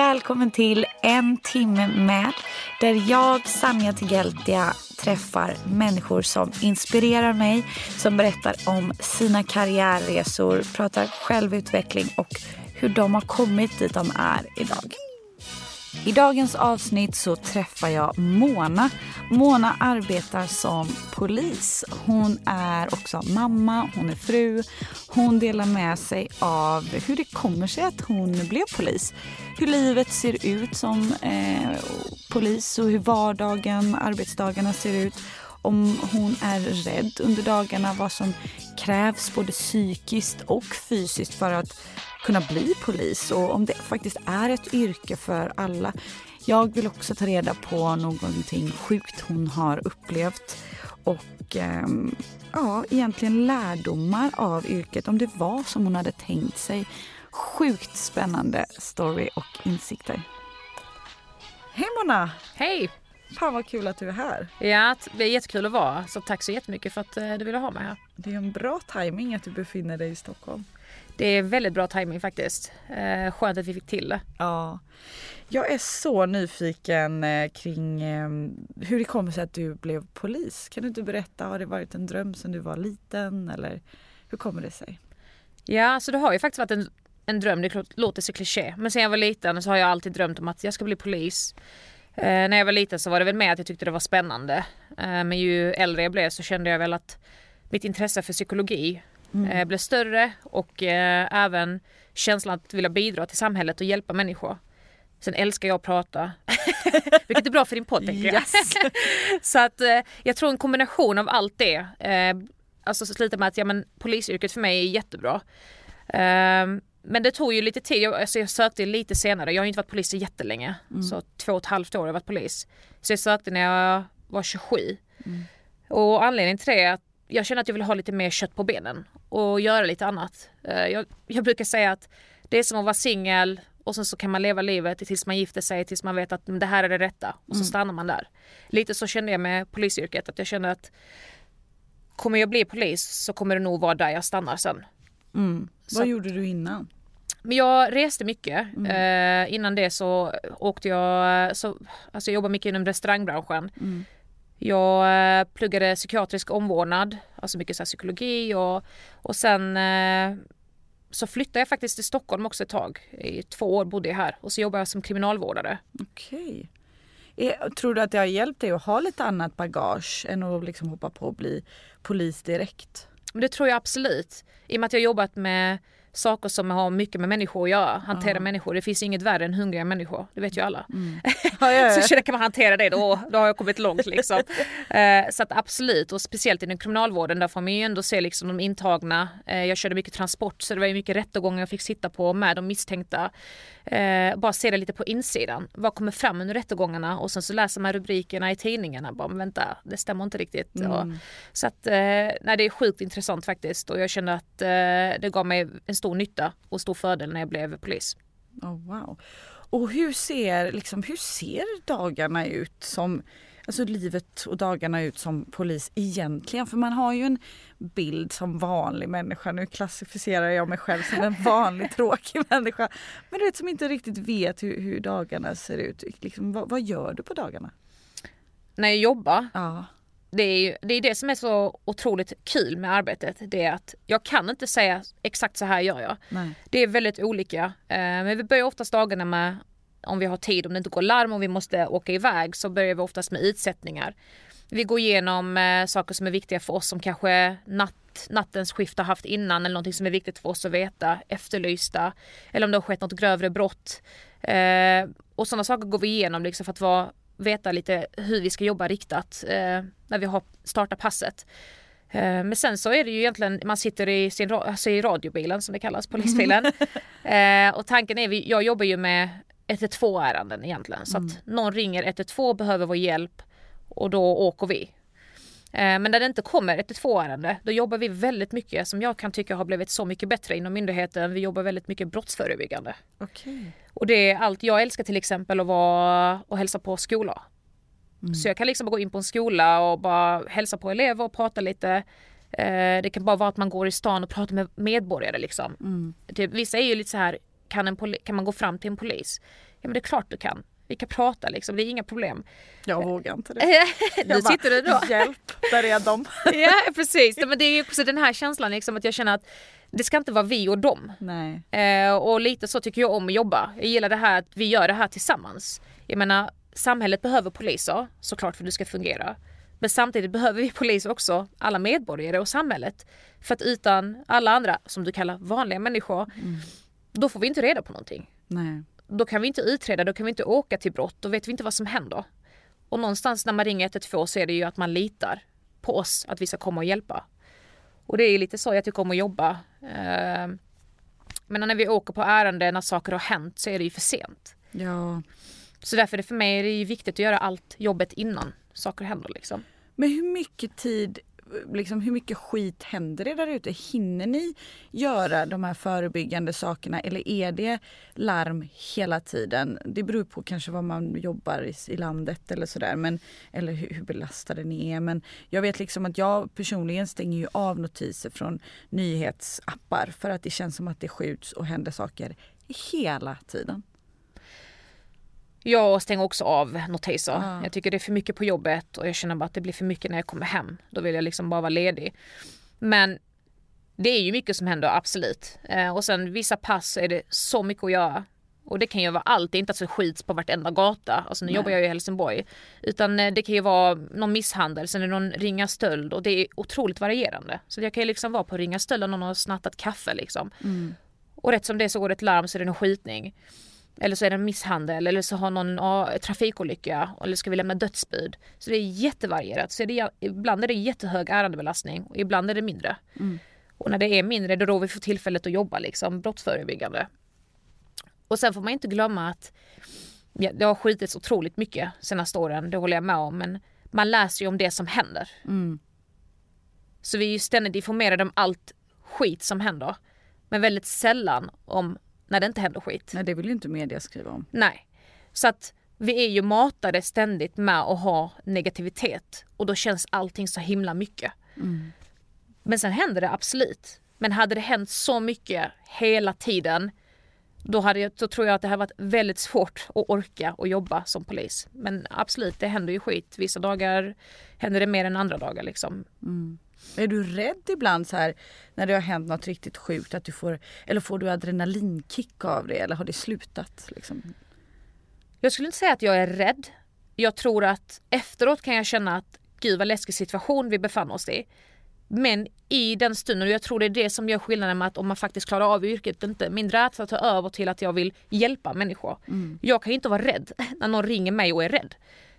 Välkommen till En timme med där jag, Sanja Tigeltia, träffar människor som inspirerar mig, som berättar om sina karriärresor, pratar självutveckling och hur de har kommit dit de är idag. I dagens avsnitt så träffar jag Mona. Mona arbetar som polis. Hon är också mamma, hon är fru. Hon delar med sig av hur det kommer sig att hon blev polis. Hur livet ser ut som eh, polis och hur vardagen, arbetsdagarna ser ut. Om hon är rädd under dagarna, vad som krävs både psykiskt och fysiskt för att kunna bli polis och om det faktiskt är ett yrke för alla. Jag vill också ta reda på någonting sjukt hon har upplevt och eh, ja, egentligen lärdomar av yrket, om det var som hon hade tänkt sig. Sjukt spännande story och insikter. Hej Mona! Hej! Fan vad kul att du är här. Ja, det är jättekul att vara Så tack så jättemycket för att eh, du ville ha mig här. Det är en bra timing att du befinner dig i Stockholm. Det är väldigt bra timing faktiskt. Eh, skönt att vi fick till det. Ja. Jag är så nyfiken eh, kring eh, hur det kommer sig att du blev polis. Kan du inte berätta, har det varit en dröm sedan du var liten eller hur kommer det sig? Ja, så det har ju faktiskt varit en, en dröm. Det låter så kliché. Men sen jag var liten så har jag alltid drömt om att jag ska bli polis. Eh, när jag var liten så var det väl mer att jag tyckte det var spännande. Eh, men ju äldre jag blev så kände jag väl att mitt intresse för psykologi mm. eh, blev större och eh, även känslan att vilja bidra till samhället och hjälpa människor. Sen älskar jag att prata, vilket är bra för din podd tänker jag. så att eh, jag tror en kombination av allt det, alltså slutar med att ja, men, polisyrket för mig är jättebra. Men det tog ju lite tid. Jag, alltså jag sökte lite senare. Jag har inte varit polis så jättelänge. Mm. Så två och ett halvt år har jag varit polis. Så jag sökte när jag var 27. Mm. Och anledningen till det är att jag känner att jag vill ha lite mer kött på benen och göra lite annat. Eh, jag, jag brukar säga att det är som att vara singel och sen så kan man leva livet tills man gifter sig, tills man vet att det här är det rätta och så mm. stannar man där. Lite så kände jag med polisyrket, att jag känner att kommer jag bli polis så kommer det nog vara där jag stannar sen. Mm. Vad gjorde du innan? Men jag reste mycket. Mm. Eh, innan det så åkte jag, så, alltså jag jobbade mycket inom restaurangbranschen. Mm. Jag eh, pluggade psykiatrisk omvårdnad, alltså mycket så psykologi och, och sen eh, så flyttade jag faktiskt till Stockholm också ett tag. I två år bodde jag här och så jobbade jag som kriminalvårdare. Okej. Tror du att det har hjälpt dig att ha lite annat bagage än att liksom hoppa på och bli polis direkt? Men det tror jag absolut. I och med att jag jobbat med saker som har mycket med människor att göra, hantera ja. människor. Det finns inget värre än hungriga människor, det vet ju alla. Mm. Ja, ja, så kan man hantera det då, då har jag kommit långt liksom. eh, så att absolut, och speciellt inom kriminalvården där får man ju ändå se liksom de intagna. Eh, jag körde mycket transport så det var ju mycket rättegångar jag fick sitta på med de misstänkta. Eh, bara se det lite på insidan. Vad kommer fram under rättegångarna och sen så läser man rubrikerna i tidningarna. Bara, men vänta, det stämmer inte riktigt. Mm. Och, så att, eh, nej, det är sjukt intressant faktiskt och jag känner att eh, det gav mig en stor nytta och stor fördel när jag blev polis. Oh, wow. Och hur ser, liksom, hur ser dagarna ut som alltså livet och dagarna ut som polis egentligen? För man har ju en bild som vanlig människa. Nu klassificerar jag mig själv som en vanlig tråkig människa. Men du vet som inte riktigt vet hur, hur dagarna ser ut. Liksom, vad, vad, gör du på dagarna? När jag jobbar? Ja det är ju det, är det som är så otroligt kul med arbetet. Det är att jag kan inte säga exakt så här gör jag. Nej. Det är väldigt olika. Eh, men vi börjar oftast dagarna med om vi har tid, om det inte går larm och vi måste åka iväg så börjar vi oftast med utsättningar. Vi går igenom eh, saker som är viktiga för oss som kanske natt, nattens skift har haft innan eller någonting som är viktigt för oss att veta, efterlysta eller om det har skett något grövre brott. Eh, och sådana saker går vi igenom liksom för att vara veta lite hur vi ska jobba riktat eh, när vi har startat passet. Eh, men sen så är det ju egentligen, man sitter i, sin, alltså i radiobilen som det kallas, polisbilen. eh, och tanken är, jag jobbar ju med 112 ärenden egentligen. Så att någon ringer 112 behöver vår hjälp och då åker vi. Eh, men när det inte kommer 112 ärende, då jobbar vi väldigt mycket som jag kan tycka har blivit så mycket bättre inom myndigheten. Vi jobbar väldigt mycket brottsförebyggande. Okej. Och det är allt, jag älskar till exempel att vara och hälsa på skolor. Så jag kan liksom gå in på en skola och bara hälsa på elever och prata lite. Eh, det kan bara vara att man går i stan och pratar med medborgare liksom. Typ, vissa är ju lite så här, kan, en kan man gå fram till en polis? Ja men det är klart du kan. Vi kan prata liksom, det är inga problem. Jag vågar inte det. nu bara, sitter du då. Hjälp, där är de. ja precis, men det är ju också den här känslan liksom att jag känner att det ska inte vara vi och dem. Eh, och lite så tycker jag om att jobba. Jag gillar det här att vi gör det här tillsammans. Jag menar, samhället behöver poliser såklart för att det ska fungera. Men samtidigt behöver vi poliser också, alla medborgare och samhället. För att utan alla andra, som du kallar vanliga människor, då får vi inte reda på någonting. Nej. Då kan vi inte utreda, då kan vi inte åka till brott, då vet vi inte vad som händer. Och någonstans när man ringer 112 så är det ju att man litar på oss, att vi ska komma och hjälpa. Och det är lite så jag tycker om att jobba. Eh, Men när vi åker på ärenden när saker har hänt så är det ju för sent. Ja. Så därför är det för mig är det viktigt att göra allt jobbet innan saker händer liksom. Men hur mycket tid, liksom hur mycket skit händer det där ute? Hinner ni göra de här förebyggande sakerna eller är det larm hela tiden? Det beror på kanske var man jobbar i, i landet eller sådär, men, eller hur, hur belastade ni är. Men jag vet liksom att jag personligen stänger ju av notiser från nyhetsappar för att det känns som att det skjuts och händer saker hela tiden. Jag stänger också av notiser. Ja. Jag tycker det är för mycket på jobbet och jag känner bara att det blir för mycket när jag kommer hem. Då vill jag liksom bara vara ledig. Men det är ju mycket som händer, absolut. Eh, och sen vissa pass är det så mycket att göra. Och det kan ju vara allt, det är inte att det skits på vartenda gata. Alltså nu Nej. jobbar jag ju i Helsingborg. Utan eh, det kan ju vara någon misshandel, sen är det någon ringa stöld och det är otroligt varierande. Så jag kan ju liksom vara på ringa stöld och någon har snattat kaffe liksom. Och rätt som det är så går det ett larm så är det någon skjutning. Eller så är det en misshandel eller så har någon ja, trafikolycka eller ska vi lämna dödsbud. Så det är jättevarierat. Så är det, ibland är det jättehög ärendebelastning och ibland är det mindre. Och när det är mindre då, då vi får tillfället att jobba liksom brottsförebyggande. Och sen får man inte glömma att ja, det har skjutits otroligt mycket senaste åren, det håller jag med om. Men man läser ju om det som händer. Så vi är ju ständigt informerade om allt skit som händer. Men väldigt sällan om när det inte händer skit. Nej, det vill ju inte media skriva om. Nej. Så att vi är ju matade ständigt med att ha negativitet och då känns allting så himla mycket. Men sen händer det absolut. Men hade det hänt så mycket hela tiden då, hade jag, då tror jag att det hade varit väldigt svårt att orka och jobba som polis. Men absolut, det händer ju skit. Vissa dagar händer det mer än andra dagar liksom. Är du rädd ibland så här när det har hänt något riktigt sjukt att du får, eller får du adrenalinkick av det eller har det slutat? Liksom? Jag skulle inte säga att jag är rädd. Jag tror att efteråt kan jag känna att gud vad läskig situation vi befann oss i. Men i den stunden, och jag tror det är det som gör skillnaden med att om man faktiskt klarar av yrket, inte min rädsla tar över till att jag vill hjälpa människor. Jag kan inte vara rädd när någon ringer mig och är rädd.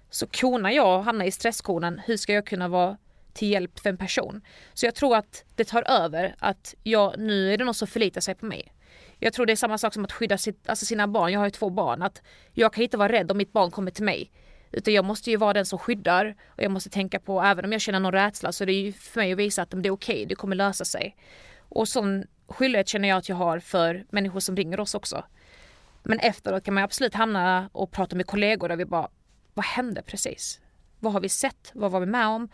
Så konar jag och hamnar i stresskonen, hur ska jag kunna vara till hjälp för en person? Så jag tror att det tar över att jag, nu är det någon som förlitar sig på mig. Jag tror det är samma sak som att skydda sitt, alltså sina barn. Jag har ju två barn. Att jag kan inte vara rädd om mitt barn kommer till mig. Utan jag måste ju vara den som skyddar. Och jag måste tänka på, även om jag känner någon rädsla, så är det ju för mig att visa att det är okej, det kommer lösa sig. Och sån skyldighet känner jag att jag har för människor som ringer oss också. Men efteråt kan man absolut hamna och prata med kollegor där vi bara, vad hände precis? Vad har vi sett? Vad var vi med om?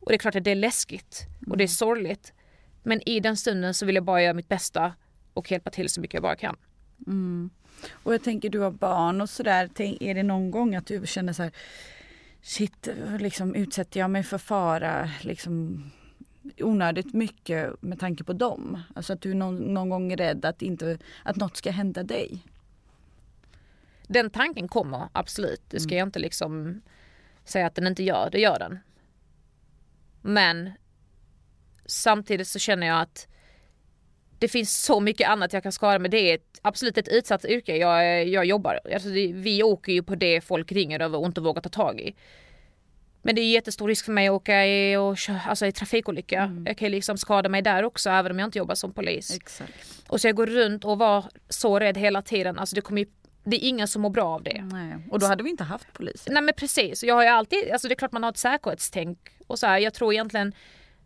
Och det är klart att det är läskigt och det är sorgligt. Men i den stunden så vill jag bara göra mitt bästa och hjälpa till så mycket jag bara kan. Och jag tänker du har barn och sådär. Är det någon gång att du känner så här shit, liksom utsätter jag mig för fara liksom onödigt mycket med tanke på dem? Alltså att du någon, någon gång är rädd att, inte, att något ska hända dig? Den tanken kommer absolut. Det ska jag inte liksom säga att den inte gör, det gör den. Men samtidigt så känner jag att det finns så mycket annat jag kan skada med. Det är ett, absolut ett utsatt yrke jag, jag jobbar. Alltså det, vi åker ju på det folk ringer över och inte vågar ta tag i. Men det är jättestor risk för mig att åka i, och, alltså i trafikolycka. Mm. Jag kan liksom skada mig där också även om jag inte jobbar som polis. Exakt. Och så jag går runt och var så rädd hela tiden. Alltså det, kommer ju, det är ingen som mår bra av det. Nej. Och då hade vi inte haft polis. Nej men precis. Jag har ju alltid, alltså det är klart man har ett säkerhetstänk. Och så här, jag tror egentligen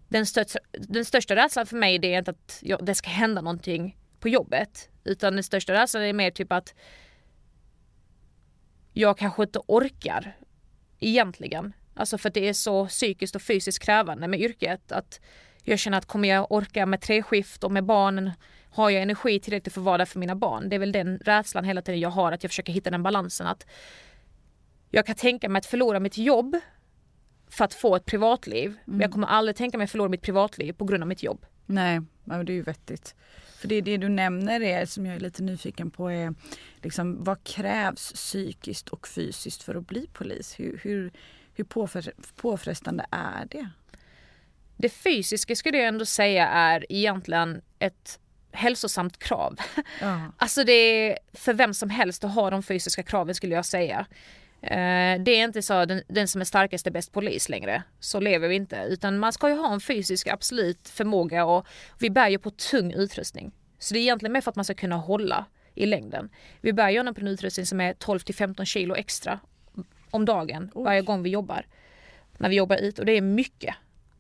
den största, den största rädslan för mig det är inte att jag, det ska hända någonting på jobbet. Utan den största rädslan är mer typ att jag kanske inte orkar egentligen. Alltså för att det är så psykiskt och fysiskt krävande med yrket. Att jag känner att kommer jag orka med tre skift och med barnen har jag energi tillräckligt för att vara där för mina barn? Det är väl den rädslan hela tiden jag har, att jag försöker hitta den balansen. att Jag kan tänka mig att förlora mitt jobb för att få ett privatliv. Mm. Men jag kommer aldrig tänka mig förlora mitt privatliv på grund av mitt jobb. Nej, det är ju vettigt. För det, det du nämner är, som jag är lite nyfiken på är liksom, vad krävs psykiskt och fysiskt för att bli polis? Hur, hur, hur påfrestande är det? Det fysiska skulle jag ändå säga är egentligen ett hälsosamt krav. Ja. Alltså det är för vem som helst att ha de fysiska kraven skulle jag säga. Eh, det är inte så den, den som är starkast är bäst polis längre. Så lever vi inte. Utan man ska ju ha en fysisk absolut förmåga och vi bär ju på tung utrustning. Så det är egentligen mer för att man ska kunna hålla i längden. Vi bär ju på en utrustning som är 12 till 15 kilo extra om dagen varje gång vi jobbar. När vi jobbar ut och det är mycket.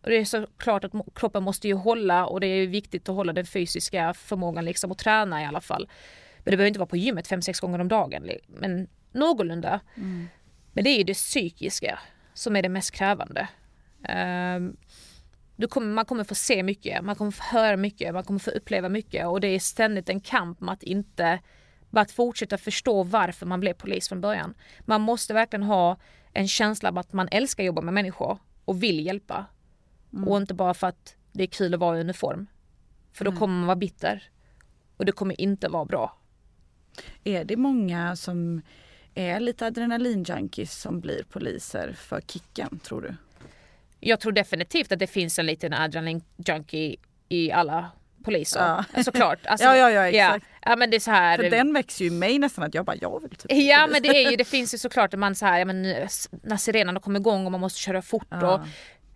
Och det är såklart att kroppen måste ju hålla och det är viktigt att hålla den fysiska förmågan liksom och träna i alla fall. Men det behöver inte vara på gymmet 5-6 gånger om dagen. Men någorlunda. Mm. Men det är ju det psykiska som är det mest krävande. Um, du kommer, man kommer få se mycket, man kommer få höra mycket, man kommer få uppleva mycket och det är ständigt en kamp med att inte bara att fortsätta förstå varför man blev polis från början. Man måste verkligen ha en känsla av att man älskar att jobba med människor och vill hjälpa. Mm. Och inte bara för att det är kul att vara i uniform. För då mm. kommer man vara bitter. Och det kommer inte vara bra. Är det många som är lite adrenalinjunkies som blir poliser för kicken, tror du? Jag tror definitivt att det finns en liten adrenalinjunkie i alla poliser. Ja. Såklart. Alltså, ja, ja, ja, exakt. Ja, ja, men det är så här, För den växer ju i mig nästan att jag bara, jag vill typ Ja men det är ju, det finns ju såklart att man så här, ja, men, när sirenerna kommer igång och man måste köra fort ja. och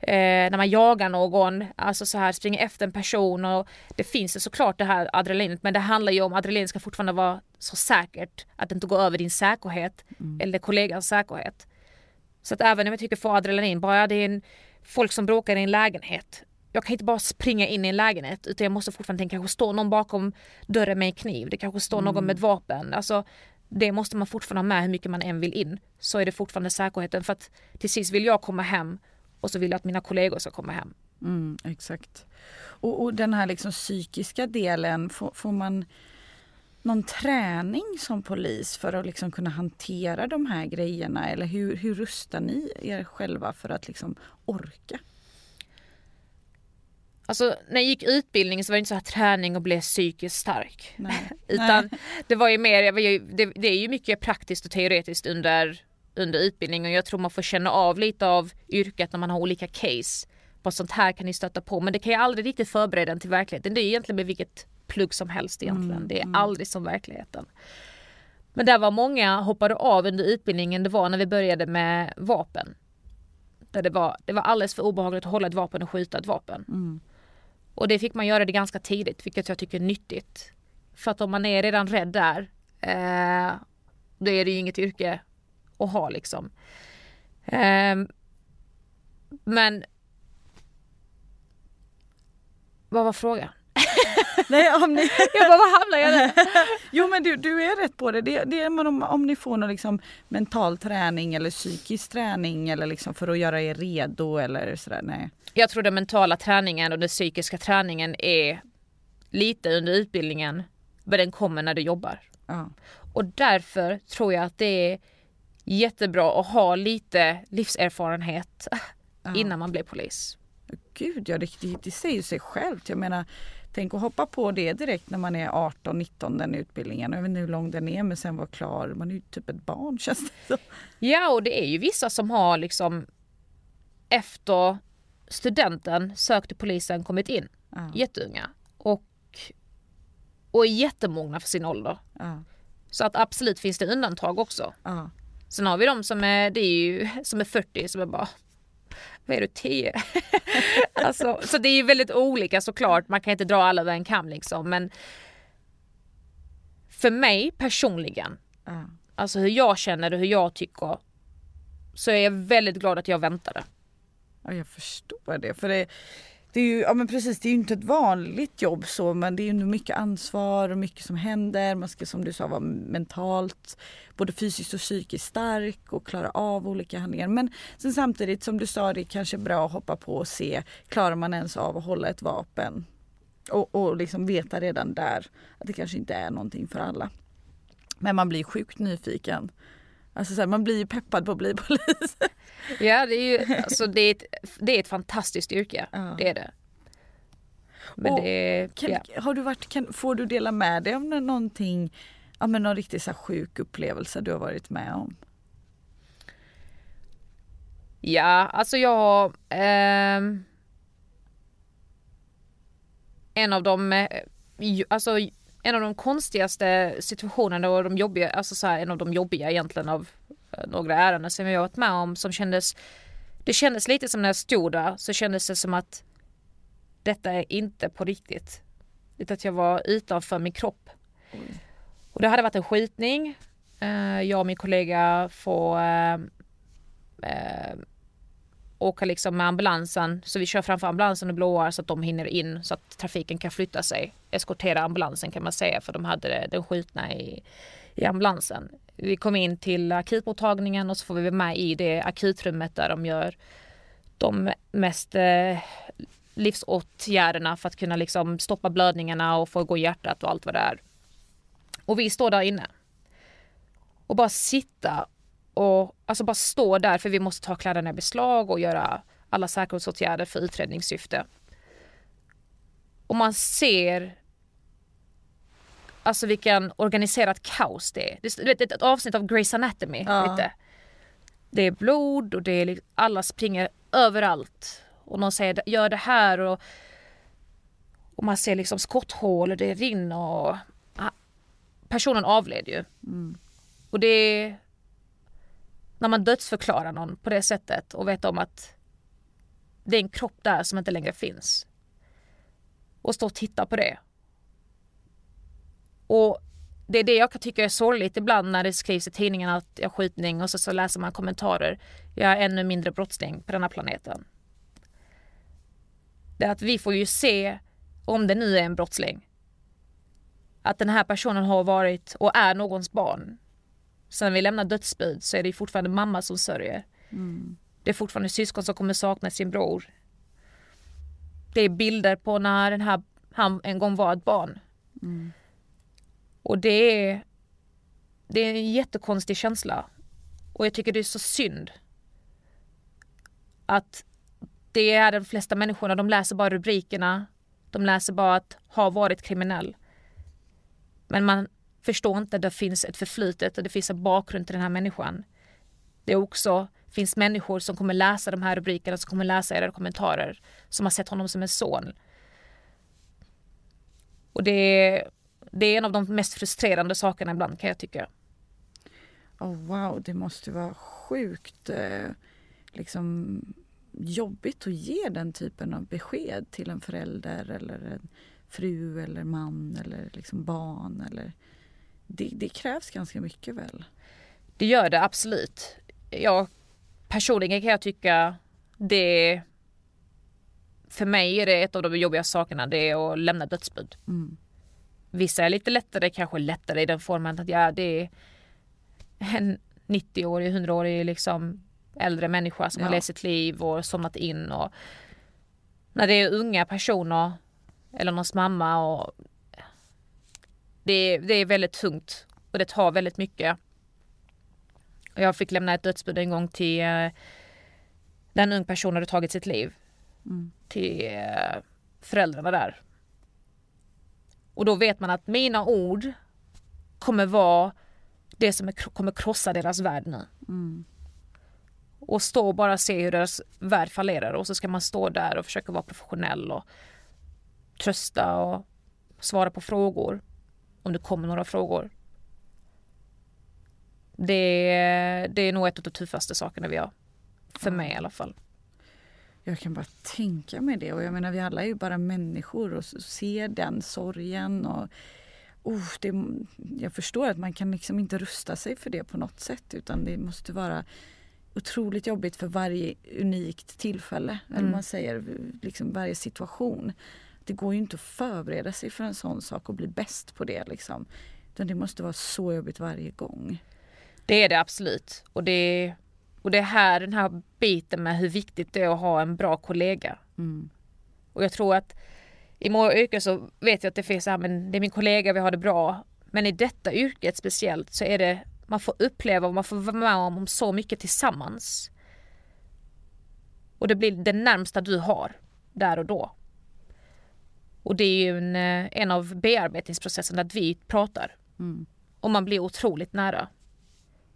eh, när man jagar någon, alltså så här springer efter en person och det finns ju såklart det här adrenalinet men det handlar ju om adrenalin ska fortfarande vara så säkert att det inte går över din säkerhet mm. eller kollegans säkerhet. Så att även om jag tycker få adrenalin, bara det är en, folk som bråkar i en lägenhet. Jag kan inte bara springa in i en lägenhet utan jag måste fortfarande tänka, kanske står någon bakom dörren med en kniv, det kanske står någon mm. med ett vapen. Alltså, det måste man fortfarande ha med hur mycket man än vill in. Så är det fortfarande säkerheten för att till sist vill jag komma hem och så vill jag att mina kollegor ska komma hem. Mm, exakt. Och, och, den här liksom psykiska delen, får, får, man någon träning som polis för att liksom kunna hantera de här grejerna? Eller hur, hur rustar ni er själva för att liksom orka? Alltså när jag gick utbildning så var det inte så här träning och blev psykiskt stark. Utan Nej. det var ju mer, det, det, är ju mycket praktiskt och teoretiskt under under utbildningen. Jag tror man får känna av lite av yrket när man har olika case. Vad sånt här kan ni stöta på men det kan ju aldrig riktigt förbereda en till verkligheten. Det är egentligen med vilket plugg som helst egentligen. Mm, det är mm. aldrig som verkligheten. Men där var många hoppade av under utbildningen, det var när vi började med vapen. Där det, var, det var alldeles för obehagligt att hålla ett vapen och skjuta ett vapen. Mm. Och det fick man göra det ganska tidigt, vilket jag tycker är nyttigt. För att om man är redan rädd där, eh, då är det ju inget yrke att ha liksom. Um, men vad var frågan? Nej, om ni... jag bara, vad hamnar jag där? jo men du, du är rätt på det. Det, det är om, om ni får någon liksom mental träning eller psykisk träning eller liksom för att göra er redo eller sådär. Nej. Jag tror den mentala träningen och den psykiska träningen är lite under utbildningen men den kommer när du jobbar. Ja. Och därför tror jag att det är jättebra att ha lite livserfarenhet ja. innan man blir polis. Gud ja, det, det säger sig självt. Jag menar, tänk att hoppa på det direkt när man är 18-19 den utbildningen. Jag vet inte hur lång den är men sen vara klar. Man är ju typ ett barn känns det så. Ja och det är ju vissa som har liksom efter studenten sökt till polisen kommit in. Ja. Jätteunga. Och och är jättemogna för sin ålder. Ja. Så att absolut finns det undantag också. Ja. Sen har vi de som är, det är ju, som är 40 som är bara vad är du, 10? alltså, så det är ju väldigt olika såklart. Man kan inte dra alla över en kam liksom. Men för mig personligen, Ja. alltså hur jag känner och hur jag tycker, så är jag väldigt glad att jag väntade. Ja, jag förstår det. För det, det är ju, ja men precis, det är ju inte ett vanligt jobb så men det är ju mycket ansvar och mycket som händer. Man ska som du sa vara mentalt, både fysiskt och psykiskt stark och klara av olika handlingar. Men sen samtidigt som du sa, det är kanske bra att hoppa på och se, klarar man ens av att hålla ett vapen? Och, och liksom veta redan där att det kanske inte är någonting för alla. Men man blir sjukt nyfiken. Alltså så här, man blir ju peppad på att bli polis. Ja, det är ju alltså, det är ett, det är ett fantastiskt yrke. Ja. Det är det. Men Och det Kan, ja. har du varit, kan, får du dela med dig om nå- någonting, ja, men någon riktigt så sjuk upplevelse du har varit med om? Ja, alltså jag har... ehm, en av de... eh, Alltså en av de konstigaste situationerna och de jobbiga, alltså så här, en av de jobbiga egentligen av eh, några ärenden som jag varit med om som kändes... Det kändes lite som när jag stod där så kändes det som att detta är inte på riktigt. Utan att jag var utanför min kropp. Och det hade varit en skjutning. Eh, Jag och min kollega får eh, åka liksom med ambulansen. Så vi kör framför ambulansen och blåar så att de hinner in så att trafiken kan flytta sig. Eskortera ambulansen kan man säga för de hade den skjutna i, i ambulansen. Vi kom in till akutmottagningen och så får vi vara med i det akutrummet där de gör de mest eh, livsåtgärderna för att kunna liksom stoppa blödningarna och få igång hjärtat och allt vad det är. Och vi står där inne. Och bara sitta och alltså bara stå där för vi måste ta kläderna i beslag och göra alla säkerhetsåtgärder för utredningssyfte. Och man ser alltså vilken organiserat kaos det är. Du vet, ett avsnitt av Grey's Anatomy. Ja. Lite. Det är blod och det är alla springer överallt. Och någon säger gör det här och, och man ser liksom skotthål och det rinner och ah, personen avled ju. Och det är när man dödsförklarar någon på det sättet och vet om att det är en kropp där som inte längre finns. Och stå och titta på det. Och det är det jag kan tycka är sorgligt ibland när det skrivs i tidningen att jag skjutning och så, så läser man kommentarer. Jag är ännu mindre brottsling på denna planeten. Det är att vi får ju se, om det nu är en brottsling, att den här personen har varit och är någons barn. Sen vi lämnar dödsbud så är det fortfarande mamma som sörjer. Det är fortfarande syskon som kommer sakna sin bror. Det är bilder på när den här, han en gång var ett barn. Och det är, det är en jättekonstig känsla. Och jag tycker det är så synd att det är de flesta människorna, de läser bara rubrikerna. De läser bara att ha varit kriminell. Men man förstår inte att det finns ett förflutet och det finns en bakgrund till den här människan. Det är också finns människor som kommer läsa de här rubrikerna, som kommer läsa era kommentarer, som har sett honom som en son. Och det är, det är en av de mest frustrerande sakerna ibland kan jag tycka. Oh, wow, det måste vara sjukt eh, liksom, jobbigt att ge den typen av besked till en förälder eller en fru eller man eller liksom barn. Eller... Det, det krävs ganska mycket väl? Det gör det absolut. Jag, personligen kan jag tycka det för mig är det ett av de jobbiga sakerna, det är att lämna dödsbud. Mm. Vissa är lite lättare, kanske lättare i den formen att ja, det är en 90-årig, 100-årig liksom äldre människa som har Ja. levt sitt liv och somnat in. Och när det är unga personer eller någons mamma och det, är- det är väldigt tungt och det tar väldigt mycket. Och Jag fick lämna ett dödsbud en gång till eh, där en ung person hade tagit sitt liv. Till eh, föräldrarna där. Och då vet man att mina ord kommer vara det som är, kommer krossa deras värld nu. Och stå och bara se hur deras värld fallerar och så ska man stå där och försöka vara professionell och trösta och svara på frågor. Om det kommer några frågor. Det, det är nog ett av de tuffaste sakerna vi gör. För mig i alla fall. Jag kan bara tänka mig det. Och jag menar, vi alla är ju bara människor och ser den sorgen. Och, oh, det, jag förstår att man kan liksom inte rusta sig för det på något sätt. Utan det måste vara otroligt jobbigt för varje unikt tillfälle. Mm. Eller man säger, liksom varje situation. Det går ju inte att förbereda sig för en sån sak och bli bäst på det. Liksom. Utan det måste vara så jobbigt varje gång. Det är det absolut. Och det, och det är här den här biten med hur viktigt det är att ha en bra kollega. Mm. Och jag tror att i många yrken så vet jag att det finns så här, men det är min kollega, vi har det bra. Men i detta yrket speciellt så är det, man får uppleva och man får vara med om så mycket tillsammans. Och det blir det närmsta du har där och då. Och det är ju en, eh, en av bearbetningsprocesserna att vi pratar. Mm. Och man blir otroligt nära.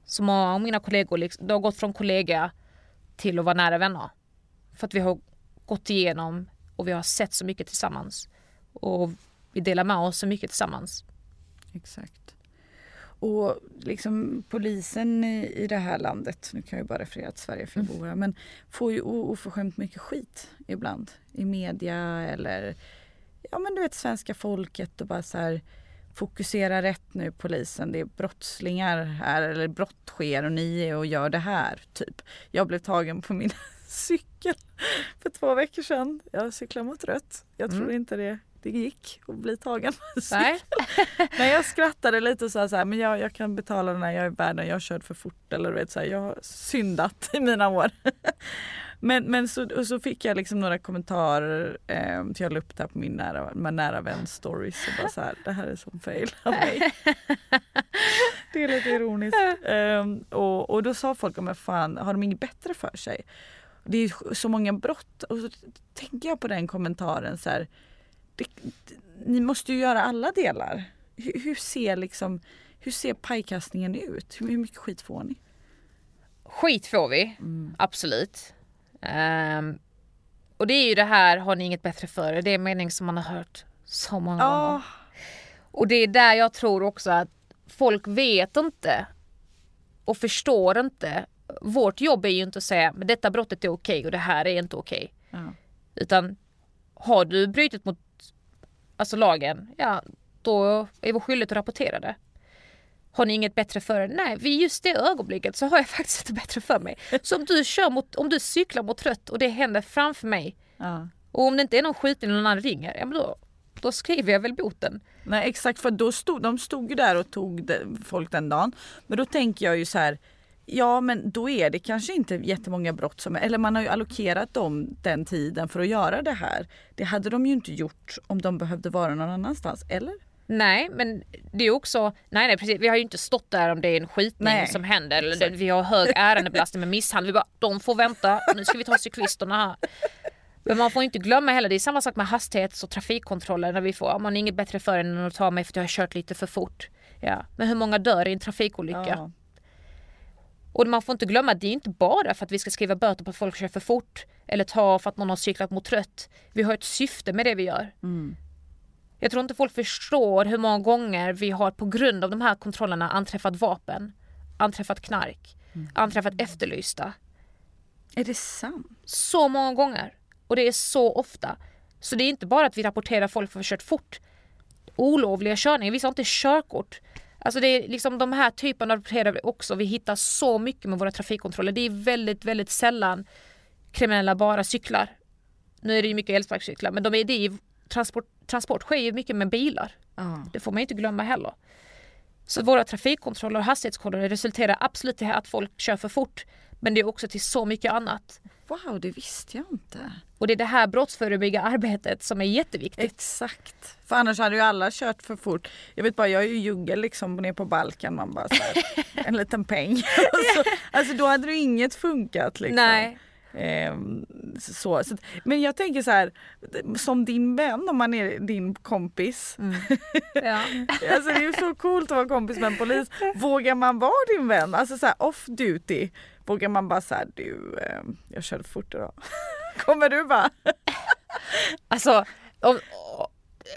Så många av mina kollegor, liksom, det har gått från kollega till att vara nära vänner. För att vi har gått igenom och vi har sett så mycket tillsammans. Och vi delar med oss så mycket tillsammans. Exakt. Och liksom polisen i det här landet, nu kan jag bara referera till Sverige för jag bor här, men får ju oförskämt mycket skit ibland i media eller ja men du vet svenska folket och bara så här fokusera rätt nu polisen, det är brottslingar här eller brott sker och ni är och gör det här. Typ. Jag blev tagen på min cykel för två veckor sedan. Jag cyklar mot rött. Jag tror mm. inte det, det gick att bli tagen på cykel. Nej. Nej jag skrattade lite och sa så här, men jag, jag kan betala den här, jag är värd jag har kört för fort eller du vet så här, jag har syndat i mina år. Men, men så, så fick jag liksom några kommentarer eh, till jag la upp det här på min nära, min nära vän stories och bara så här, det här är som fail av mig. det är lite ironiskt. Eh, och, och då sa folk, men fan har de inget bättre för sig? Det är så många brott och så tänker jag på den kommentaren så här, det, ni måste ju göra alla delar. Hur, hur, ser liksom, hur ser pajkastningen ut? Hur, hur mycket skit får ni? Skit får vi, mm. absolut. Um, och det är ju det här, har ni inget bättre för er? Det är en mening som man har hört så många oh. gånger. Och det är där jag tror också att folk vet inte och förstår inte. Vårt jobb är ju inte att säga men detta brottet är okej och det här är inte okej. Mm. Utan har du brutit mot alltså lagen, ja då är vår skyldighet att rapportera det. Har ni inget bättre för er? Nej, vid just det ögonblicket så har jag faktiskt inte bättre för mig. Så om du, kör mot, om du cyklar mot rött och det händer framför mig ja. och om det inte är någon skjutning eller någon annan ringer, ja men då, då skriver jag väl boten. Nej exakt för då stod, de stod ju där och tog folk den dagen. Men då tänker jag ju så här Ja men då är det kanske inte jättemånga brott som, eller man har ju allokerat dem den tiden för att göra det här. Det hade de ju inte gjort om de behövde vara någon annanstans, eller? Nej, men det är också, nej nej precis, vi har ju inte stått där om det är en skitning nej, som händer eller det, vi har hög ärendebelastning med misshandel. Vi bara, de får vänta, nu ska vi ta cyklisterna här. Men man får inte glömma heller, det är samma sak med hastighets och trafikkontroller när vi får, man är inget bättre för än att ta mig för att jag har kört lite för fort. Ja. Men hur många dör i en trafikolycka? Ja. Och man får inte glömma att det är inte bara för att vi ska skriva böter på att folk kör för fort eller ta för att någon har cyklat mot rött. Vi har ett syfte med det vi gör. Mm. Jag tror inte folk förstår hur många gånger vi har på grund av de här kontrollerna anträffat vapen, anträffat knark, mm. anträffat efterlysta. Är det sant? Så många gånger. Och det är så ofta. Så det är inte bara att vi rapporterar folk för att ha kört fort. Olovliga körningar, vissa har inte körkort. Alltså det är liksom de här typerna rapporterar vi också. Vi hittar så mycket med våra trafikkontroller. Det är väldigt, väldigt sällan kriminella bara cyklar. Nu är det ju mycket elsparkcyklar men de är, det är transport, transport sker ju mycket med bilar. Mm. Det får man inte glömma heller. Så våra trafikkontroller och hastighetskontroller resulterar absolut i att folk kör för fort. Men det är också till så mycket annat. Wow, det visste jag inte. Och det är det här brottsförebyggande arbetet som är jätteviktigt. Exakt. För annars hade ju alla kört för fort. Jag vet bara, jag är ju juggel liksom ner på balkan. Man bara så här, en liten peng. så, alltså då hade det inget funkat liksom. Nej. Eh, så, så, men jag tänker så här, som din vän om man är din kompis. Mm. Ja. alltså det är ju så coolt att vara kompis med en polis. Vågar man vara din vän? Alltså så här, off duty. Vågar man bara säga du, eh, jag körde fort idag. Kommer du bara? alltså om,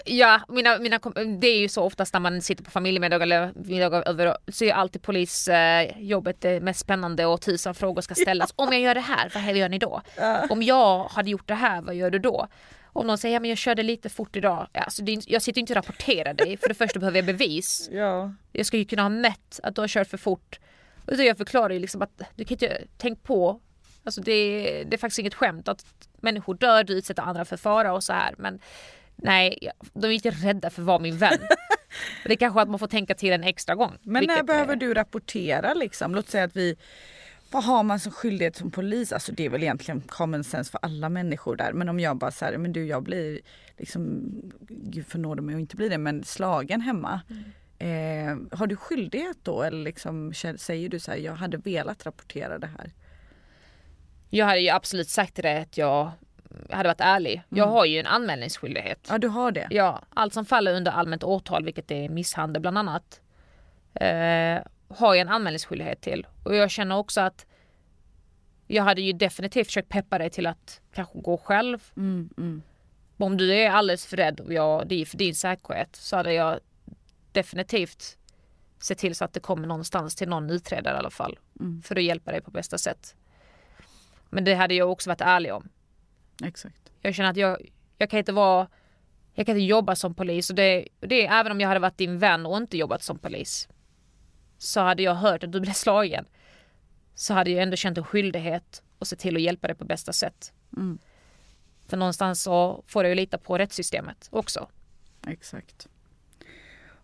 Ja, mina, mina, det är ju så oftast när man sitter på familjemiddag eller middag över så är alltid polisjobbet det mest spännande och tusen frågor ska ställas. Om jag gör det här, vad gör ni då? Om jag hade gjort det här, vad gör du då? Om någon säger ja, men jag körde lite fort idag. Alltså, det jag sitter inte och rapporterar dig. För det första behöver jag bevis. Ja. Jag ska ju kunna ha mätt att du har kört för fort. Och då jag förklarar ju liksom att du kan inte tänk på. Alltså det, det är faktiskt inget skämt att människor dör, du utsätter andra för fara och så här. Men nej, de är inte rädda för att vara min vän. det är kanske att man får tänka till en extra gång. Men när vilket är- behöver du rapportera liksom? Låt säga att vi vad har man som skyldighet som polis? Alltså det är väl egentligen common sense för alla människor där. Men om jag bara säger, men du jag blir liksom, gud förnåde mig att inte bli det, men slagen hemma. Eh, har du skyldighet då eller liksom, säger du så här, jag hade velat rapportera det här? Jag hade ju absolut sagt till dig att jag hade varit ärlig. Jag har ju en anmälningsskyldighet. Ja du har det? Ja, allt som faller under allmänt åtal, vilket är misshandel bland annat, eh, har jag en anmälningsskyldighet till. Och jag känner också att jag hade ju definitivt försökt peppa dig till att kanske gå själv. Mm, mm. Om du är alldeles för rädd och jag, det är för din säkerhet så hade jag definitivt sett till så att det kommer någonstans till någon utredare i alla fall. För att hjälpa dig på bästa sätt. Men det hade jag också varit ärlig om. Exakt. Jag känner att jag, jag kan inte vara jag kan inte jobba som polis och det, det även om jag hade varit din vän och inte jobbat som polis. Så hade jag hört att du blev slagen. Så hade jag ändå känt en skyldighet att se till att hjälpa dig på bästa sätt. Mm. För någonstans så får jag ju lita på rättssystemet också. Exakt.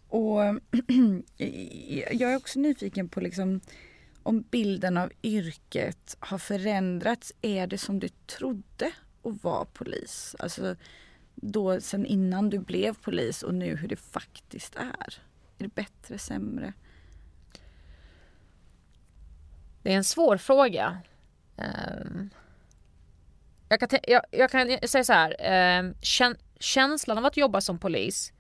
Och jag är också nyfiken på liksom om bilden av yrket har förändrats. Är det som du trodde att vara polis? Alltså då sen innan du blev polis och nu hur det faktiskt är. Är det bättre, sämre? Det är en svår fråga. Ehm, jag, kan jag, jag kan säga så här. Ehm, känslan av att jobba som polis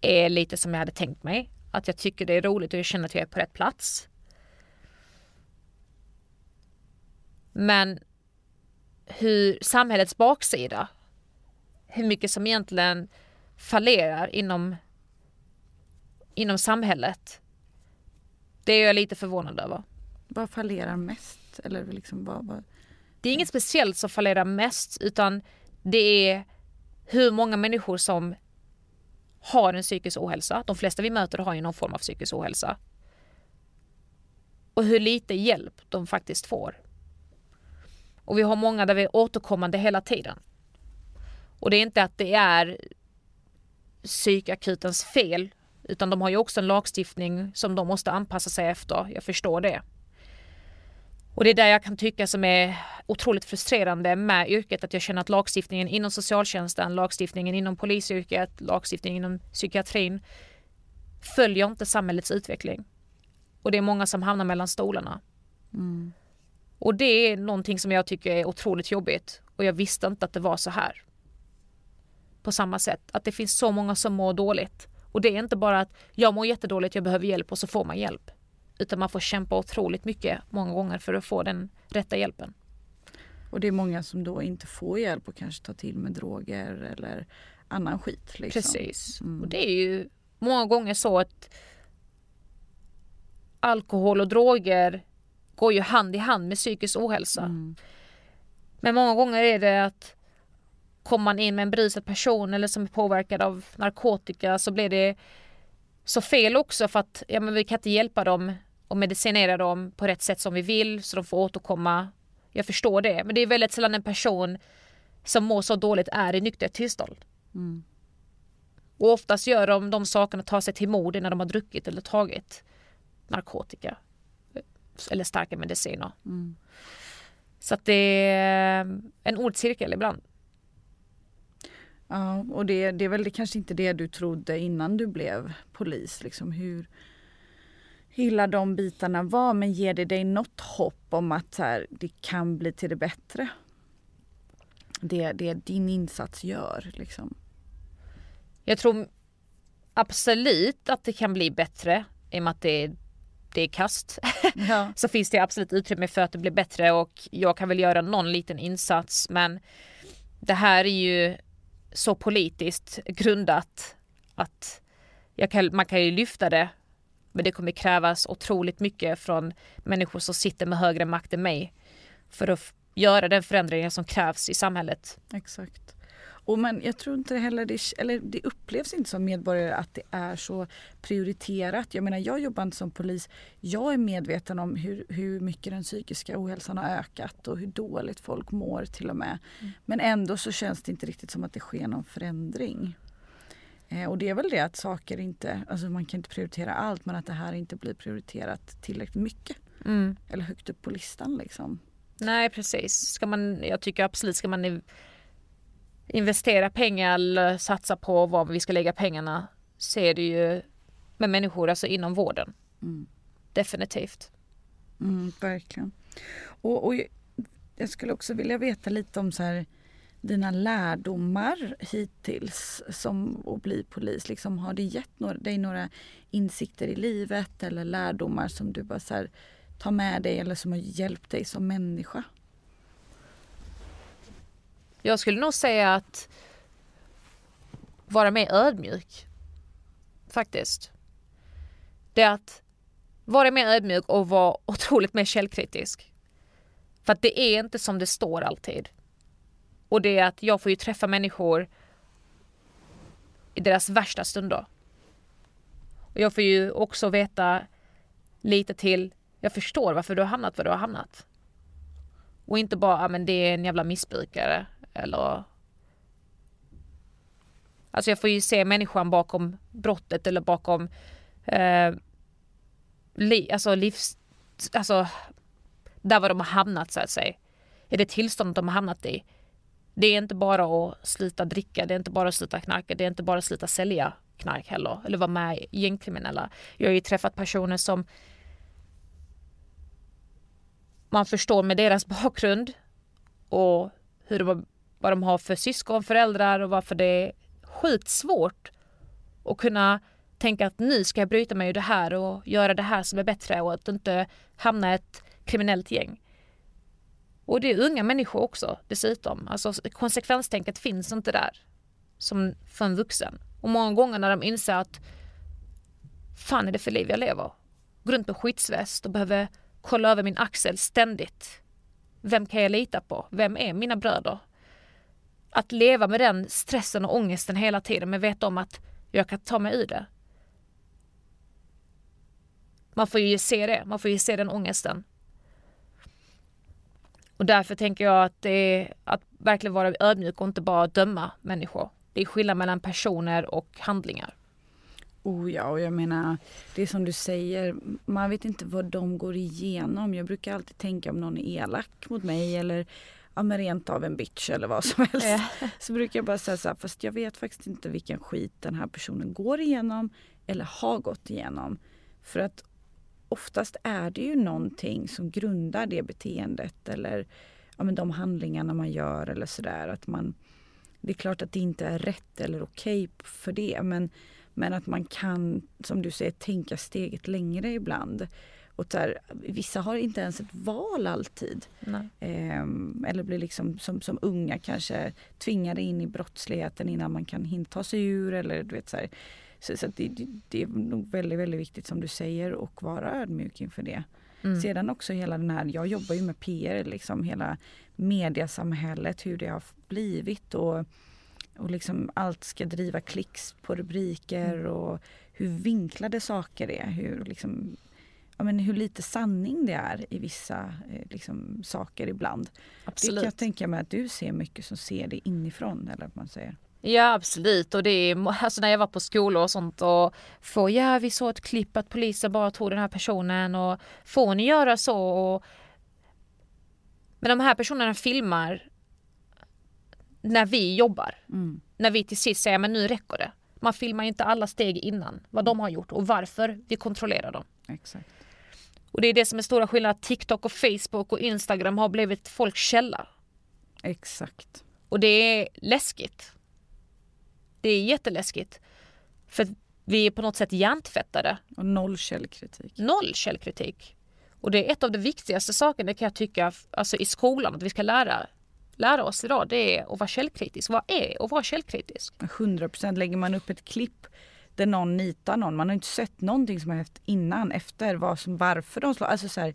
är lite som jag hade tänkt mig. Att jag tycker det är roligt och jag känner att jag är på rätt plats. Men hur samhällets baksida, hur mycket som egentligen fallerar inom, inom samhället. Det är jag lite förvånad över. Vad fallerar mest? Eller liksom vad, vad? Det är inget speciellt som fallerar mest utan det är hur många människor som har en psykisk ohälsa. De flesta vi möter har ju någon form av psykisk ohälsa. Och hur lite hjälp de faktiskt får. Och vi har många där vi är återkommande hela tiden. Och det är inte att det är psykakutens fel utan de har ju också en lagstiftning som de måste anpassa sig efter. Jag förstår det. Och det är där jag kan tycka som är otroligt frustrerande med yrket att jag känner att lagstiftningen inom socialtjänsten, lagstiftningen inom polisyrket, lagstiftningen inom psykiatrin följer inte samhällets utveckling. Och det är många som hamnar mellan stolarna. Mm. Och det är någonting som jag tycker är otroligt jobbigt och jag visste inte att det var så här. På samma sätt, att det finns så många som mår dåligt. Och det är inte bara att jag mår jättedåligt, jag behöver hjälp och så får man hjälp. Utan man får kämpa otroligt mycket många gånger för att få den rätta hjälpen. Och det är många som då inte får hjälp och kanske tar till med droger eller annan skit. Liksom. Precis. Och det är ju många gånger så att alkohol och droger går ju hand i hand med psykisk ohälsa. Men många gånger är det att kommer man in med en berusad person eller som är påverkad av narkotika så blir det så fel också för att ja, men vi kan inte hjälpa dem och medicinera dem på rätt sätt som vi vill så de får återkomma. Jag förstår det, men det är väldigt sällan en person som mår så dåligt är i nyktert tillstånd. Och oftast gör de de sakerna, tar sig till mord när de har druckit eller tagit narkotika. Eller starka mediciner. Så att det är en ordcirkel ibland. Ja, och det, det är väl det, kanske inte det du trodde innan du blev polis. Liksom hur illa de bitarna var. Men ger det dig något hopp om att här, det kan bli till det bättre? Det, det din insats gör. Liksom. Jag tror absolut att det kan bli bättre i och med att det är, det är kast. Ja. så finns det absolut utrymme för att det blir bättre och jag kan väl göra någon liten insats men det här är ju så politiskt grundat att kan, man kan ju lyfta det men det kommer krävas otroligt mycket från människor som sitter med högre makt än mig för att göra den förändringen som krävs i samhället. Exakt. Och men jag tror inte heller det, eller det upplevs inte som medborgare att det är så prioriterat. Jag menar jag jobbar inte som polis. Jag är medveten om hur, hur mycket den psykiska ohälsan har ökat och hur dåligt folk mår till och med. Mm. Men ändå så känns det inte riktigt som att det sker någon förändring. Eh, och det är väl det att saker inte, alltså man kan inte prioritera allt men att det här inte blir prioriterat tillräckligt mycket. Mm. Eller högt upp på listan liksom. Nej precis. Ska man, jag tycker absolut ska man investera pengar eller satsa på var vi ska lägga pengarna så är det ju med människor alltså inom vården. Mm. Definitivt. Mm, verkligen. Och, och jag skulle också vilja veta lite om så här, dina lärdomar hittills som att bli polis? Liksom, har det gett några, dig några insikter i livet eller lärdomar som du bara så här, tar med dig eller som har hjälpt dig som människa? Jag skulle nog säga att vara mer ödmjuk. Faktiskt. Det är att vara mer ödmjuk och vara otroligt mer källkritisk. För att det är inte som det står alltid. Och det är att jag får ju träffa människor i deras värsta stunder. Och jag får ju också veta lite till, jag förstår varför du har hamnat var du har hamnat. Och inte bara, ja men det är en jävla missbrukare eller Alltså jag får ju se människan bakom brottet eller bakom eh, li, alltså livs, alltså där var de har hamnat så att säga. I det tillståndet de har hamnat i. Det är inte bara att sluta dricka, det är inte bara att sluta knarka, det är inte bara att sluta sälja knark heller, eller vara med i gängkriminella. Jag har ju träffat personer som man förstår med deras bakgrund och hur de, vad de har för syskon, föräldrar och varför det är sjukt svårt att kunna tänka att nu ska jag bryta mig ur det här och göra det här som är bättre och att inte hamna i ett kriminellt gäng. Och det är unga människor också dessutom. Alltså konsekvenstänket finns inte där som för en vuxen. Och många gånger när de inser att fan är det för liv jag lever? Går runt med skyddsväst och behöver kolla över min axel ständigt. Vem kan jag lita på? Vem är mina bröder? Att leva med den stressen och ångesten hela tiden men veta om att jag kan ta mig ur det. Man får ju se det, man får ju se den ångesten. Och därför tänker jag att det är att verkligen vara ödmjuk och inte bara döma människor. Det är skillnad mellan personer och handlingar. Oh ja, och jag menar, det är som du säger, man vet inte vad de går igenom. Jag brukar alltid tänka om någon är elak mot mig eller ja, men rent av en bitch eller vad som helst. Ja. Så brukar jag bara säga så här, fast jag vet faktiskt inte vilken skit den här personen går igenom eller har gått igenom. För att oftast är det ju någonting som grundar det beteendet eller ja, men de handlingarna man gör eller sådär. Att man, det är klart att det inte är rätt eller okej okay för det men, men att man kan, som du säger, tänka steget längre ibland. Och där, vissa har inte ens ett val alltid. Ehm, eller blir liksom som, som unga kanske tvingade in i brottsligheten innan man kan ta sig ur. Eller, du vet, så här, så, så det, det, är nog väldigt, väldigt viktigt som du säger och vara ödmjuk inför det. Mm. Sedan också hela den här, jag jobbar ju med PR, liksom hela mediasamhället, hur det har blivit och, och liksom allt ska driva klicks på rubriker mm. och hur vinklade saker är. Hur, liksom, ja, men hur lite sanning det är i vissa eh, liksom, saker ibland. Absolut. Det kan jag tänka mig att du ser mycket som ser det inifrån. Eller vad man säger. Ja absolut och det är, alltså när jag var på skolor och sånt och får, ja vi såg ett klipp att polisen bara tog den här personen och får ni göra så? Och, men de här personerna filmar när vi jobbar. Mm. När vi till sist säger men nu räcker det. Man filmar inte alla steg innan, vad de har gjort och varför vi kontrollerar dem. Exakt. Och det är det som är stora skillnaden, TikTok och Facebook och Instagram har blivit folks källa. Exakt. Och det är läskigt. Det är jätteläskigt. För vi är på något sätt hjärntvättade. Och noll källkritik. Noll källkritik. Och det är ett av de viktigaste sakerna kan jag tycka alltså i skolan, att vi ska lära lära oss idag det är att vara källkritisk. Vad är att vara källkritisk? 100 procent. Lägger man upp ett klipp där någon nitar någon, man har inte sett någonting som har hänt innan, efter, vad som, varför de slår. Alltså så här,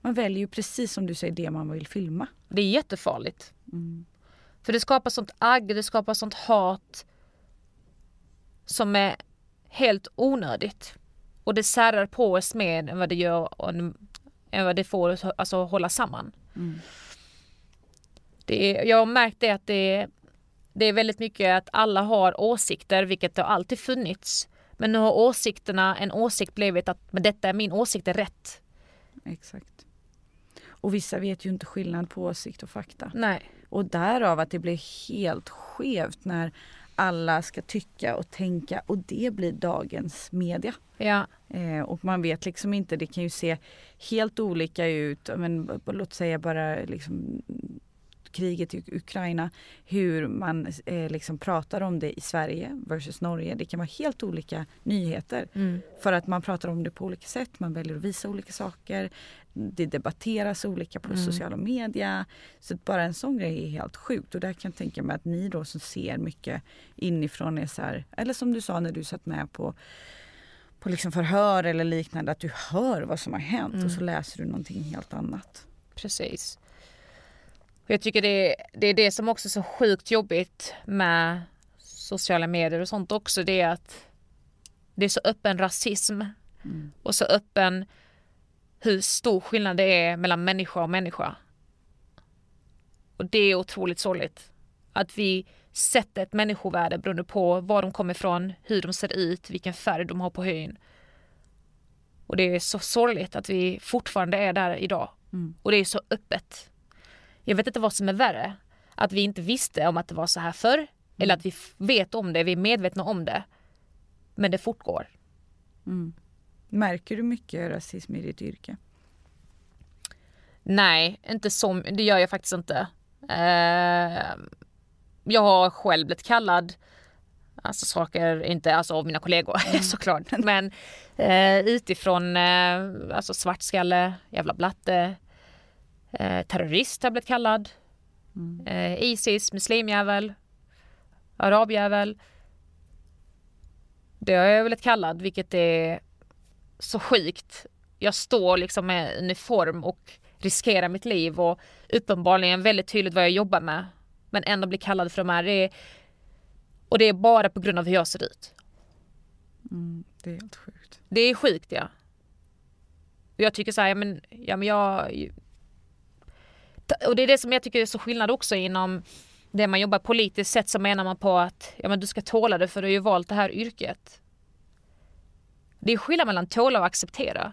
man väljer ju precis som du säger det man vill filma. Det är jättefarligt. Mm. För det skapar sånt agg, det skapar sånt hat som är helt onödigt. Och det särar på oss mer än vad det gör än vad det får oss alltså, hålla samman. Mm. Det är, jag har märkt det att det är, det är väldigt mycket att alla har åsikter, vilket det har alltid funnits. Men nu har åsikterna, en åsikt blivit att men detta är min åsikt är rätt. Exakt. Och vissa vet ju inte skillnad på åsikt och fakta. Nej. Och därav att det blir helt skevt när alla ska tycka och tänka och det blir dagens media. Ja. Eh, och man vet liksom inte, det kan ju se helt olika ut. Men låt säga bara liksom kriget i Ukraina, hur man eh, liksom pratar om det i Sverige versus Norge. Det kan vara helt olika nyheter. Mm. För att man pratar om det på olika sätt, man väljer att visa olika saker. Det debatteras olika på mm. sociala medier. Så bara en sån grej är helt sjukt. Och där kan jag tänka mig att ni då som ser mycket inifrån är så här, eller som du sa när du satt med på på liksom förhör eller liknande, att du hör vad som har hänt mm. och så läser du någonting helt annat. Precis. Jag tycker det det är det som också är så sjukt jobbigt med sociala medier och sånt också. Det är att det är så öppen rasism mm. och så öppen hur stor skillnad det är mellan människa och människa. Och det är otroligt sorgligt. Att vi sätter ett människovärde beroende på var de kommer ifrån, hur de ser ut, vilken färg de har på hyn. Och det är så sorgligt att vi fortfarande är där idag. Mm. Och det är så öppet. Jag vet inte vad som är värre. Att vi inte visste om att det var så här förr. Mm. Eller att vi vet om det, vi är medvetna om det. Men det fortgår. Mm. Märker du mycket rasism i ditt yrke? Nej, inte som, det gör jag faktiskt inte. Uh, jag har själv blivit kallad Alltså saker, inte alltså av mina kollegor mm. såklart, men uh, utifrån uh, alltså svartskalle, jävla blatte, Eh, terrorist har blivit kallad. Mm. Eh, Isis, muslimjävel, arabjävel. Det har jag blivit kallad, vilket är så sjukt. Jag står liksom med uniform och riskerar mitt liv och uppenbarligen väldigt tydligt vad jag jobbar med. Men ändå blir kallad för de här. Det är, och det är bara på grund av hur jag ser ut. Mm, det är helt sjukt. Det är sjukt ja. jag tycker så här, ja men, ja, men jag och det är det som jag tycker är så skillnad också inom det man jobbar politiskt sett så menar man på att ja, men du ska tåla det för du har ju valt det här yrket. Det är skillnad mellan tåla och acceptera.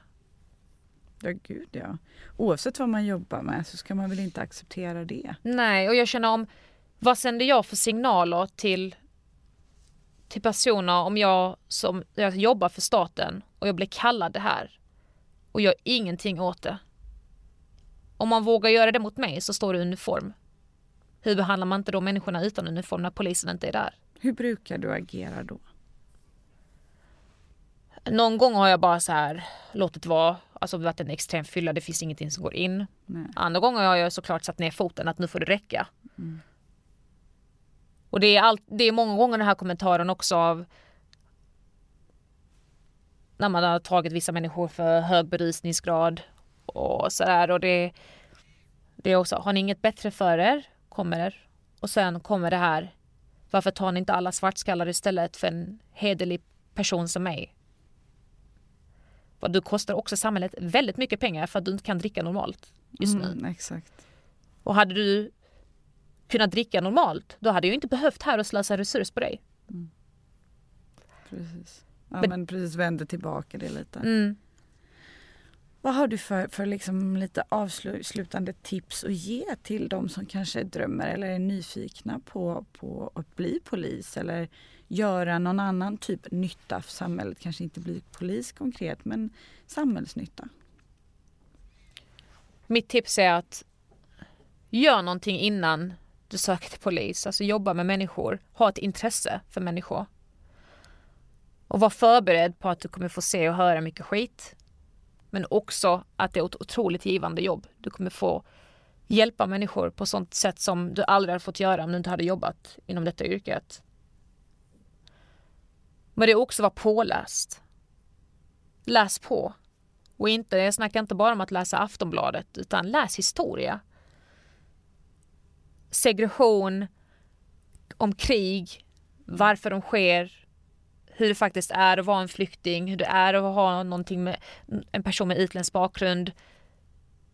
Ja gud ja. Oavsett vad man jobbar med så ska man väl inte acceptera det. Nej och jag känner om vad sänder jag för signaler till till personer om jag som jag jobbar för staten och jag blir kallad det här och gör ingenting åt det. Om man vågar göra det mot mig så står det uniform. Hur behandlar man inte då människorna utan uniform när polisen inte är där? Hur brukar du agera då? Någon gång har jag bara så här låtit vara, alltså varit en extrem fylla, det finns ingenting som går in. Nej. Andra gånger har jag såklart satt ner foten att nu får det räcka. Mm. Och det är, all, det är många gånger den här kommentaren också av när man har tagit vissa människor för hög berusningsgrad och sådär. Och det, det är också, har ni inget bättre för er? Kommer Och sen kommer det här, varför tar ni inte alla svartskallar istället för en hederlig person som mig? För du kostar också samhället väldigt mycket pengar för att du inte kan dricka normalt just nu. Mm, exakt. Och hade du kunnat dricka normalt, då hade jag inte behövt här och slösa resurs på dig. Mm. Precis. Ja men, men precis vände tillbaka det lite. Mm. Vad har du för, för liksom lite avslutande tips att ge till de som kanske drömmer eller är nyfikna på, på att bli polis eller göra någon annan typ nytta för samhället? Kanske inte bli polis konkret, men samhällsnytta. Mitt tips är att gör någonting innan du söker till polis. Alltså jobba med människor, ha ett intresse för människor. Och var förberedd på att du kommer få se och höra mycket skit. Men också att det är ett otroligt givande jobb. Du kommer få hjälpa människor på sånt sätt som du aldrig hade fått göra om du inte hade jobbat inom detta yrket. Men det är också att vara påläst. Läs på. Och inte, jag snackar inte bara om att läsa Aftonbladet utan läs historia. Segregation, om krig, varför de sker, hur det faktiskt är att vara en flykting, hur det är att ha någonting med en person med utländsk bakgrund.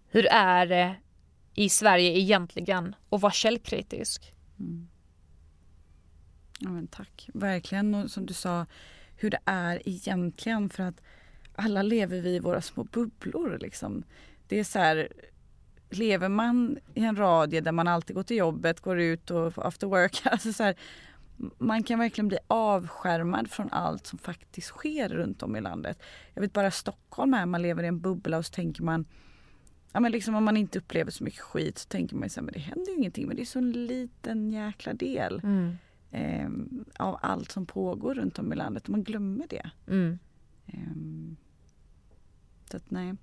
Hur är det i Sverige egentligen och vara källkritisk. Mm. Ja, men tack, verkligen. Och som du sa, hur det är egentligen för att alla lever vi i våra små bubblor. Liksom. Det är så här, lever man i en radie där man alltid går till jobbet, går ut och after work, alltså så här, man kan verkligen bli avskärmad från allt som faktiskt sker runt om i landet. Jag vet bara Stockholm här, man lever i en bubbla och så tänker man ja, men liksom om man inte upplever så mycket skit så tänker man ju det händer ju ingenting men det är så en liten jäkla del mm. eh, av allt som pågår runt om i landet och man glömmer det. Mm. Eh, så att, nej.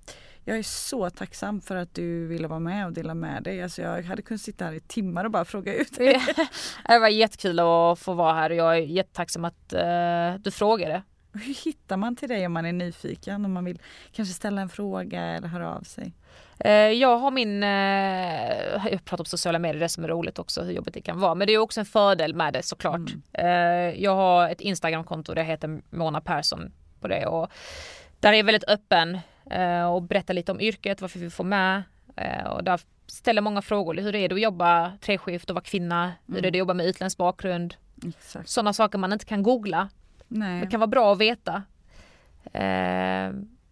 Jag är så tacksam för att du ville vara med och dela med dig. Alltså jag hade kunnat sitta här i timmar och bara fråga ut dig. det var jättekul att få vara här och jag är jättetacksam att uh, du frågade. Hur hittar man till dig om man är nyfiken? Om man vill kanske ställa en fråga eller höra av sig? Eh, jag har min, eh, jag pratar om sociala medier, det som är roligt också, hur jobbigt det kan vara. Men det är också en fördel med det såklart. Mm. Jag har ett Instagramkonto, det heter Mona Persson på det och där är jag väldigt öppen och berättar lite om yrket, varför vi får med. Och där ställer många frågor, hur är det att jobba treskift och vara kvinna? Mm. Hur är det att jobba med utländsk bakgrund? Exakt. Sådana saker man inte kan googla. Nej. Det kan vara bra att veta.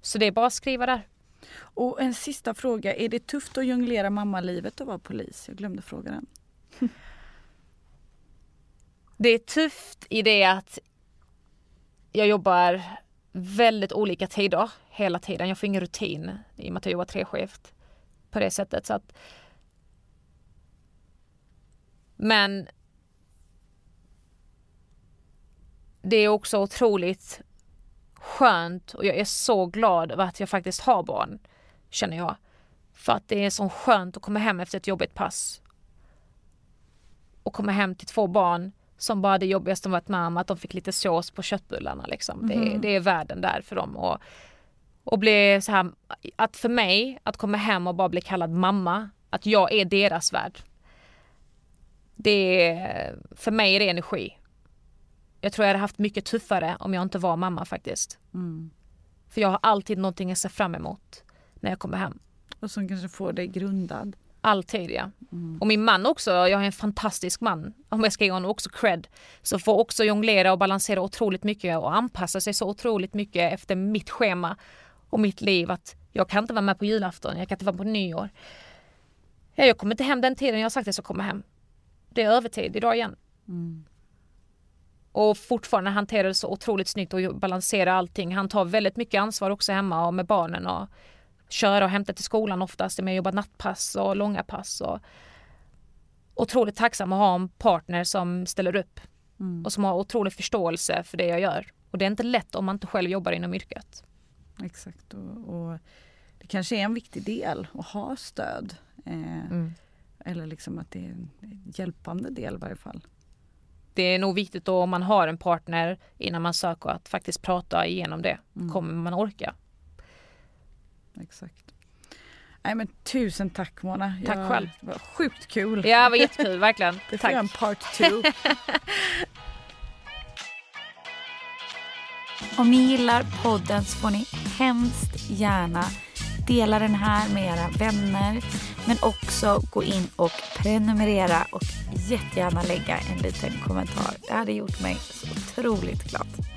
Så det är bara att skriva där. Och en sista fråga, är det tufft att jonglera mammalivet och vara polis? Jag glömde fråga den. det är tufft i det att jag jobbar väldigt olika tider hela tiden. Jag får ingen rutin i och med att jag jobbar treskift på det sättet. Så att... Men det är också otroligt skönt och jag är så glad över att jag faktiskt har barn, känner jag. För att det är så skönt att komma hem efter ett jobbigt pass. Och komma hem till två barn som bara det jobbigaste de varit med om, att de fick lite sås på köttbullarna. Liksom. Mm. Det, det, är världen där för dem. Och, och bli så här, att för mig, att komma hem och bara bli kallad mamma, att jag är deras värld. Det är, för mig är det energi. Jag tror jag hade haft mycket tuffare om jag inte var mamma faktiskt. Mm. För jag har alltid någonting att se fram emot när jag kommer hem. Och som kanske får dig grundad. Alltid ja. Mm. Och min man också, jag har en fantastisk man. Om jag ska ge honom också cred. Så får också jonglera och balansera otroligt mycket och anpassa sig så otroligt mycket efter mitt schema och mitt liv. Att jag kan inte vara med på julafton, jag kan inte vara på nyår. Ja, jag kommer inte hem den tiden jag har sagt att jag ska komma hem. Det är övertid idag igen. Mm och fortfarande hanterar det så otroligt snyggt och balanserar allting. Han tar väldigt mycket ansvar också hemma och med barnen och köra och hämta till skolan oftast med att jobba nattpass och långa pass. Och otroligt tacksam att ha en partner som ställer upp mm. och som har otrolig förståelse för det jag gör. Och det är inte lätt om man inte själv jobbar inom yrket. Exakt och, och det kanske är en viktig del att ha stöd. Eh, mm. Eller liksom att det är en hjälpande del i varje fall det är nog viktigt då om man har en partner innan man söker att faktiskt prata igenom det. Mm. Kommer man orka? Exakt. Nej men tusen tack Mona. Tack jag, själv. Det var sjukt kul. Ja det var jättekul verkligen. Det får en part two. Om ni gillar podden så får ni hemskt gärna dela den här med era vänner men också gå in och prenumerera och jättegärna lägga en liten kommentar. Det hade gjort mig så otroligt glad.